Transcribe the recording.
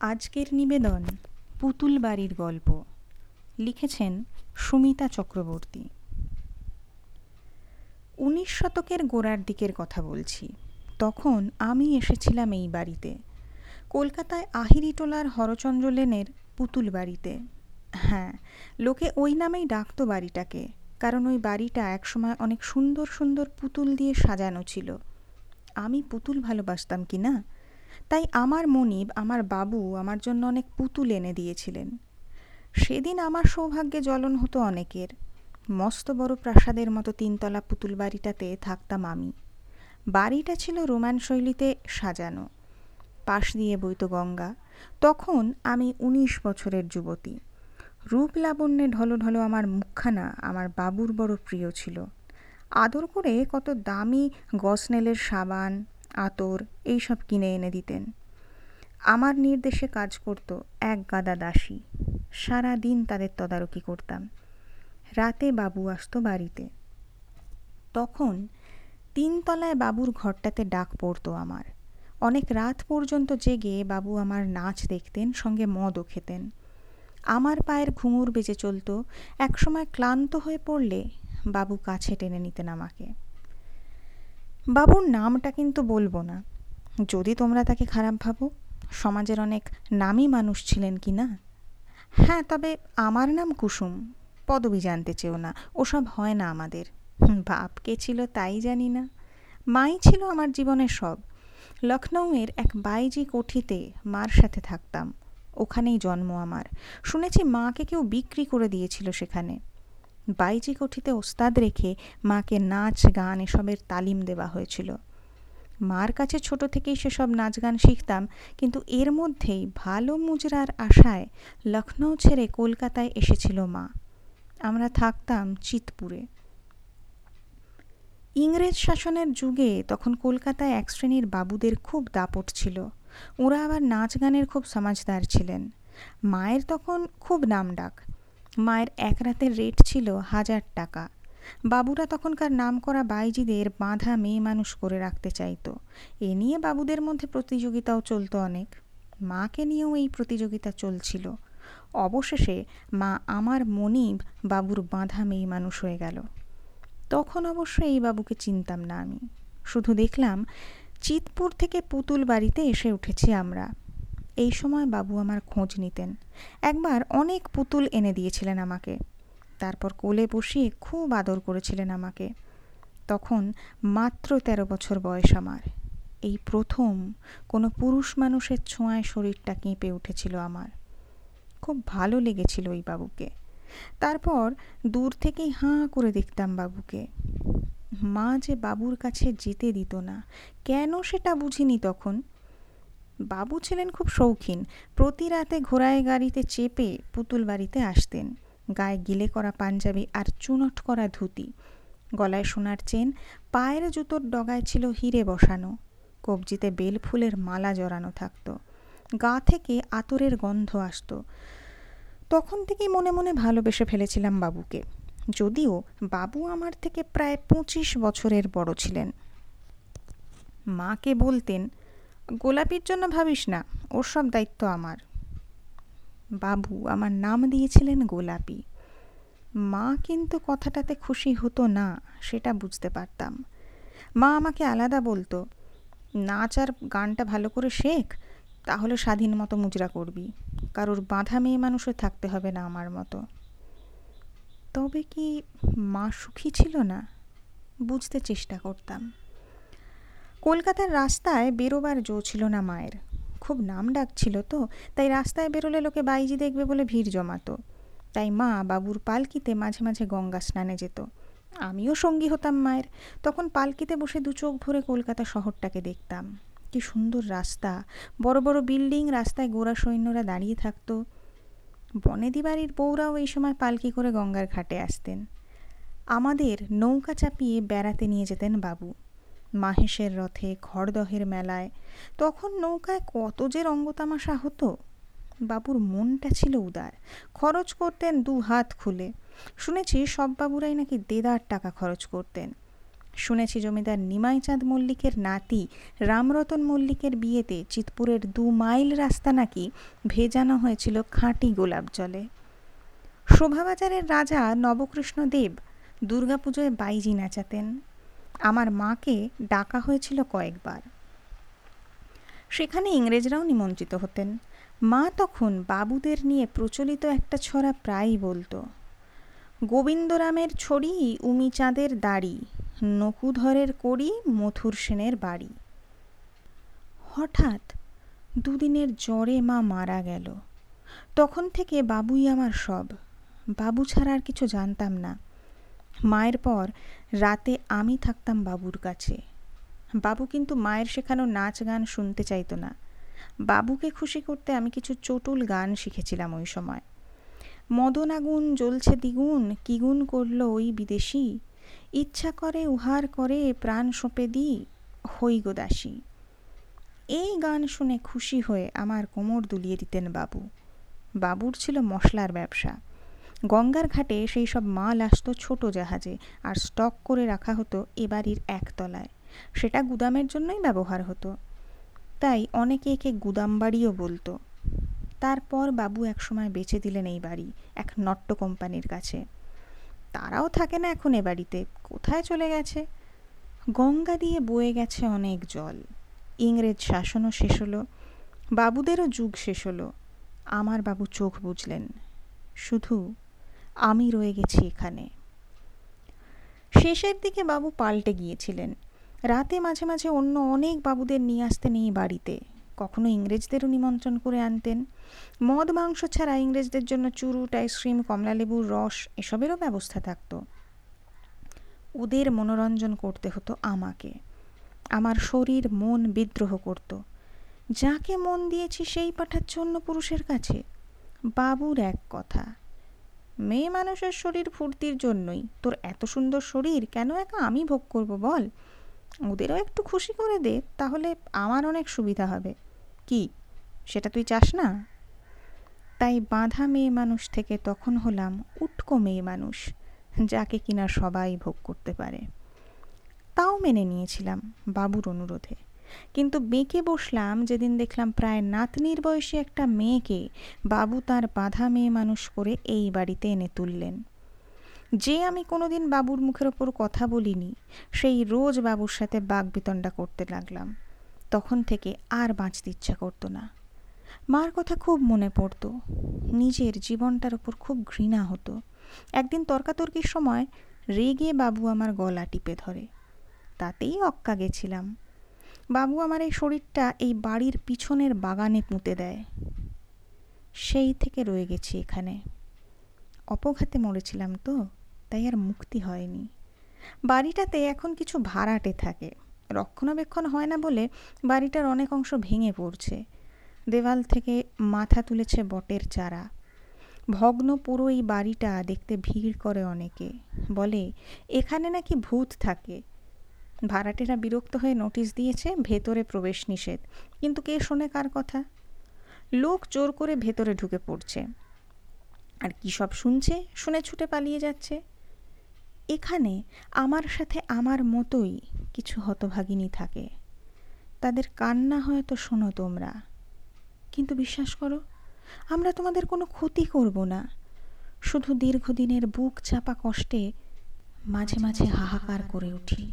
আজকের নিবেদন পুতুল বাড়ির গল্প। লিখেছেন সুমিতা চক্রবর্তী। উনিশ শতকের গোড়ার দিকের কথা বলছি। তখন আমি এসেছিলাম এই বাড়িতে। কলকাতায় আহিরিটোলার হরচন্দ্র লেনের পুতুল বাড়িতে। হ্যাঁ লোকে ওই নামেই ডাকতো বাড়িটাকে, কারণ ওই বাড়িটা একসময় অনেক সুন্দর সুন্দর পুতুল দিয়ে সাজানো ছিল। আমি পুতুল ভালোবাসতাম কি না? তাই আমার মনিব, আমার বাবু আমার জন্য অনেক পুতুল এনে দিয়েছিলেন। সেদিন আমার সৌভাগ্যে জ্বলন হতো অনেকের। মস্ত বড় প্রাসাদের মতো তিনতলা পুতুল বাড়িটাতে থাকতাম আমি। বাড়িটা ছিল রোমান শৈলীতে সাজানো। পাশ দিয়ে বইত গঙ্গা। তখন আমি উনিশ বছরের যুবতী। রূপ লাবণ্যে ঢলো ঢলো আমার মুখখানা আমার বাবুর বড় প্রিয় ছিল। আদর করে কত দামি গসনেলের সাবান আতর, এইসব কিনে এনে দিতেন। আমার নির্দেশে কাজ করত এক গাদা দাসী। সারা দিন তাদের তদারকি করতাম। রাতে বাবু আসতো বাড়িতে। তখন তিনতলায় বাবুর ঘরটাতে ডাক পড়তো আমার। অনেক রাত পর্যন্ত জেগে বাবু আমার নাচ দেখতেন, সঙ্গে মদও খেতেন। আমার পায়ের ঘুঙুর বেজে চলতো। একসময় ক্লান্ত হয়ে পড়লে বাবু কাছে টেনে নিতেন আমাকে। বাবুর নামটা কিন্তু বলব না। যদি তোমরা তাকে খারাপ ভাবো, সমাজের অনেক নামী মানুষ ছিলেন কি না? হ্যাঁ তবে আমার নাম কুসুম। পদবি জানতে চেও না, ওসব হয় না আমাদের। বাপ কে ছিল তাই জানি না। মাই ছিল আমার জীবনের সব। লখনৌয়ের এক বাইজি কোঠিতে মার সাথে থাকতাম। ওখানেই জন্ম আমার। শুনেছি মাকে কেউ বিক্রি করে দিয়েছিল সেখানে। বাইজি কোঠিতে ওস্তাদ রেখে মাকে নাচ, গান এসবের তালিম দেওয়া হয়েছিল। মার কাছে ছোট থেকেই সেসব নাচ গান শিখতাম, কিন্তু এর মধ্যেই ভালো মুজরার আশায় লখনৌ ছেড়ে কলকাতায় এসেছিল মা। আমরা থাকতাম চিতপুরে। ইংরেজ শাসনের যুগে তখন কলকাতায় এক শ্রেণির বাবুদের খুব দাপট ছিল। ওরা আবার নাচ গানের খুব সমাজদার ছিলেন। মায়ের তখন খুব নাম ডাক মায়ের এক রাতের রেট ছিল হাজার টাকা। বাবুরা তখনকার নাম করা বাইজিদের বাঁধা মেয়ে মানুষ করে রাখতে চাইতো। এ নিয়ে বাবুদের মধ্যে প্রতিযোগিতাও চলতো অনেক। মাকে নিয়েও এই প্রতিযোগিতা চলছিল। অবশেষে মা আমার মনিব বাবুর বাঁধা মেয়ে মানুষ হয়ে গেল। তখন অবশ্য এই বাবুকে চিনতাম না আমি। শুধু দেখলাম, চিতপুর থেকে পুতুল বাড়িতে এসে উঠেছি আমরা। এই সময় বাবু আমার খোঁজ নিতেন। একবার অনেক পুতুল এনে দিয়েছিলেন আমাকে। তারপর কোলে বসিয়ে খুব আদর করেছিলেন আমাকে। তখন মাত্র তেরো বছর বয়স আমার। এই প্রথম কোনো পুরুষ মানুষের ছোঁয়ায় শরীরটা কেঁপে উঠেছিল আমার। খুব ভালো লেগেছিল ওই বাবুকে। তারপর দূর থেকেই হাঁ করে দেখতাম বাবুকে। মা যে বাবুর কাছে যেতে দিত না, কেন সেটা বুঝিনি তখন? বাবু ছিলেন খুব শৌখিন। প্রতি রাতে ঘোড়ায় গাড়িতে চেপে পুতুল বাড়িতে আসতেন। গায়ে গিলে করা পাঞ্জাবি আর চুনট করা ধুতি। গলায় সোনার চেন, পায়ের জুতোর ডগায় ছিল হিরে বসানো। কবজিতে বেল ফুলের মালা জড়ানো থাকতো। গা থেকে আতরের গন্ধ আসতো। তখন থেকেই মনে মনে ভালোবেসে ফেলেছিলাম বাবুকে। যদিও বাবু আমার থেকে প্রায় পঁচিশ বছরের বড় ছিলেন। মাকে বলতেন গোলাপির জন্য ভাবিস না, ওর সব দায়িত্ব আমার। বাবু, আমার নাম দিয়েছিলেন গোলাপি। মা কিন্তু কথাটাতে খুশি হতো না, সেটা বুঝতে পারতাম। মা আমাকে আলাদা বলতো, নাচ আর গানটা ভালো করে শেখ, তাহলে স্বাধীন মতো মুজরা করবি। কারোর বাঁধা মেয়ে মানুষের থাকতে হবে না আমার মতো। তবে কি মা সুখী ছিল না? বুঝতে চেষ্টা করতাম। কলকাতার রাস্তায় বেরোবার জো ছিল না মায়ের। খুব নাম ডাক ছিল তো, তাই রাস্তায় বেরোলে লোকে বাইজি দেখবে বলে ভিড় জমাতো। তাই মা বাবুর পালকিতে মাঝে মাঝে গঙ্গা স্নানে যেত। আমিও সঙ্গী হতাম মায়ের। তখন পালকিতে বসে দু চোখ ভরে কলকাতা শহরটাকে দেখতাম। কি সুন্দর রাস্তা, বড় বড় বিল্ডিং, রাস্তায় গোড়া সৈন্যরা দাঁড়িয়ে থাকতো। বনেদি বাড়ির বউরাও এই সময় পালকি করে গঙ্গার ঘাটে আসতেন। আমাদের নৌকা চাপিয়ে বেড়াতে নিয়ে যেতেন বাবু। মাহেশের রথে খড়দহের মেলায়, তখন নৌকায় কত যে রঙ্গতামাশা হতো। বাবুর মনটা ছিল উদার, খরচ করতেন দু হাত খুলে। শুনেছি সব বাবুরাই নাকি দেদার টাকা খরচ করতেন। শুনেছি জমিদার নিমাইচাঁদ মল্লিকের নাতি রামরতন মল্লিকের বিয়েতে চিতপুরের দু মাইল রাস্তা নাকি ভেজানো হয়েছিল খাঁটি গোলাপ জলে। শোভাবাজারের রাজা নবকৃষ্ণ দেব দুর্গাপুজোয় বাইজি নাচাতেন। আমার মাকে ডাকা হয়েছিল কয়েকবার। সেখানে ইংরেজরাও নিমন্ত্রিত হতেন। মা তখন বাবুদের নিয়ে প্রচলিত একটা ছড়া প্রায়ই বলতো, গোবিন্দরামের ছড়ি উমিচাঁদের দাড়ি, নকুধরের কড়ি, মথুর সেনের বাড়ি। হঠাৎ দুদিনের জ্বরে মা মারা গেল। তখন থেকে বাবুই আমার সব। বাবু ছাড়া আর কিছু জানতাম না। মায়ের পর রাতে আমি থাকতাম বাবুর কাছে। বাবু কিন্তু মায়ের শেখানো নাচ গান শুনতে চাইতো না। বাবুকে খুশি করতে আমি কিছু চটুল গান শিখেছিলাম ওই সময়। মদন আগুন জ্বলছে দ্বিগুণ, কিগুণ করল ওই বিদেশি। ইচ্ছা করে উহার করে প্রাণ সঁপে দি হই গোদাসী এই গান শুনে খুশি হয়ে আমার কোমর দুলিয়ে দিতেন বাবু। বাবুর ছিল মশলার ব্যবসা। গঙ্গার ঘাটে সেই সব মাল আসতো ছোট জাহাজে আর স্টক করে রাখা হতো এ বাড়ির একতলায়। সেটা গুদামের জন্যই ব্যবহার হতো। তাই অনেকে একে গুদাম বাড়িও বলতো। তারপর বাবু একসময় বেচে দিলেন এই বাড়ি, এক নট্ট কোম্পানির কাছে। তারাও থাকে না এখন এ বাড়িতে, কোথায় চলে গেছে? গঙ্গা দিয়ে বয়ে গেছে অনেক জল। ইংরেজ শাসনও শেষ হলো, বাবুদেরও যুগ শেষ হলো। আমার বাবু চোখ বুঝলেন। শুধু আমি রয়ে গেছি এখানে। শেষের দিকে বাবু পাল্টে গিয়েছিলেন। রাতে মাঝে মাঝে অন্য অনেক বাবুদের নিয়ে আসতেন এই বাড়িতে। কখনো ইংরেজদেরও নিমন্ত্রণ করে আনতেন। মদ, মাংস ছাড়া ইংরেজদের জন্য চুরুট আইসক্রিম কমলালেবুর রস, এসবেরও ব্যবস্থা থাকতো। ওদের মনোরঞ্জন করতে হতো আমাকে। আমার শরীর মন বিদ্রোহ করত। যাকে মন দিয়েছি সেই পাঠাচ্ছে অন্য পুরুষের কাছে? বাবুর এক কথা। মেয়ে মানুষের শরীর ফুর্তির জন্যই। তোর এত সুন্দর শরীর, কেন একা আমি ভোগ করব বল? ওদেরও একটু খুশি করে দে, তাহলে আমার অনেক সুবিধা হবে। কি? সেটা তুই চাস না? তাই বাঁধা মেয়ে মানুষ থেকে তখন হলাম উটকো মেয়ে মানুষ, যাকে কিনা সবাই ভোগ করতে পারে। তাও মেনে নিয়েছিলাম বাবুর অনুরোধে। কিন্তু বেঁকে বসলাম যেদিন দেখলাম প্রায় নাতনির বয়সী একটা মেয়েকে বাবু তার বাধা মেয়ে মানুষ করে এই বাড়িতে এনে তুললেন। যে আমি কোনোদিন বাবুর মুখের ওপর কথা বলিনি, সেই রোজ বাবুর সাথে বাঘ বিতণ্ডা করতে লাগলাম। তখন থেকে আর বাঁচতে ইচ্ছা করতো না। মার কথা খুব মনে পড়তো। নিজের জীবনটার ওপর খুব ঘৃণা হতো। একদিন তর্কাতর্কির সময় রেগে বাবু আমার গলা টিপে ধরে। তাতেই অক্কা গেছিলাম। বাবু আমার এই শরীরটা এই বাড়ির পিছনের বাগানে পুঁতে দেয়। সেই থেকে রয়ে গেছি এখানে। অপঘাতে মরেছিলাম তো, তাই আর মুক্তি হয়নি। বাড়িটাতে এখন কিছু ভাড়াটে থাকে। রক্ষণাবেক্ষণ হয় না বলে বাড়িটার অনেক অংশ ভেঙে পড়ছে। দেওয়াল থেকে মাথা তুলেছে বটের চারা। ভগ্ন পুরো এই বাড়িটা দেখতে ভিড় করে অনেকে। বলে, এখানে নাকি ভূত থাকে। ভাড়াটেরা বিরক্ত হয়ে নোটিশ দিয়েছে ভেতরে প্রবেশ নিষেধ। কিন্তু কে শোনে কার কথা? লোক জোর করে ভেতরে ঢুকে পড়ছে। আর কী সব শুনছে, শুনে ছুটে পালিয়ে যাচ্ছে। এখানে আমার সাথে আমার মতোই কিছু হতভাগিনী থাকে। তাদের কান্না হয়তো শোনো তোমরা। কিন্তু বিশ্বাস করো, আমরা তোমাদের কোনো ক্ষতি করব না। শুধু দীর্ঘদিনের বুক চাপা কষ্টে মাঝে মাঝে হাহাকার করে উঠি।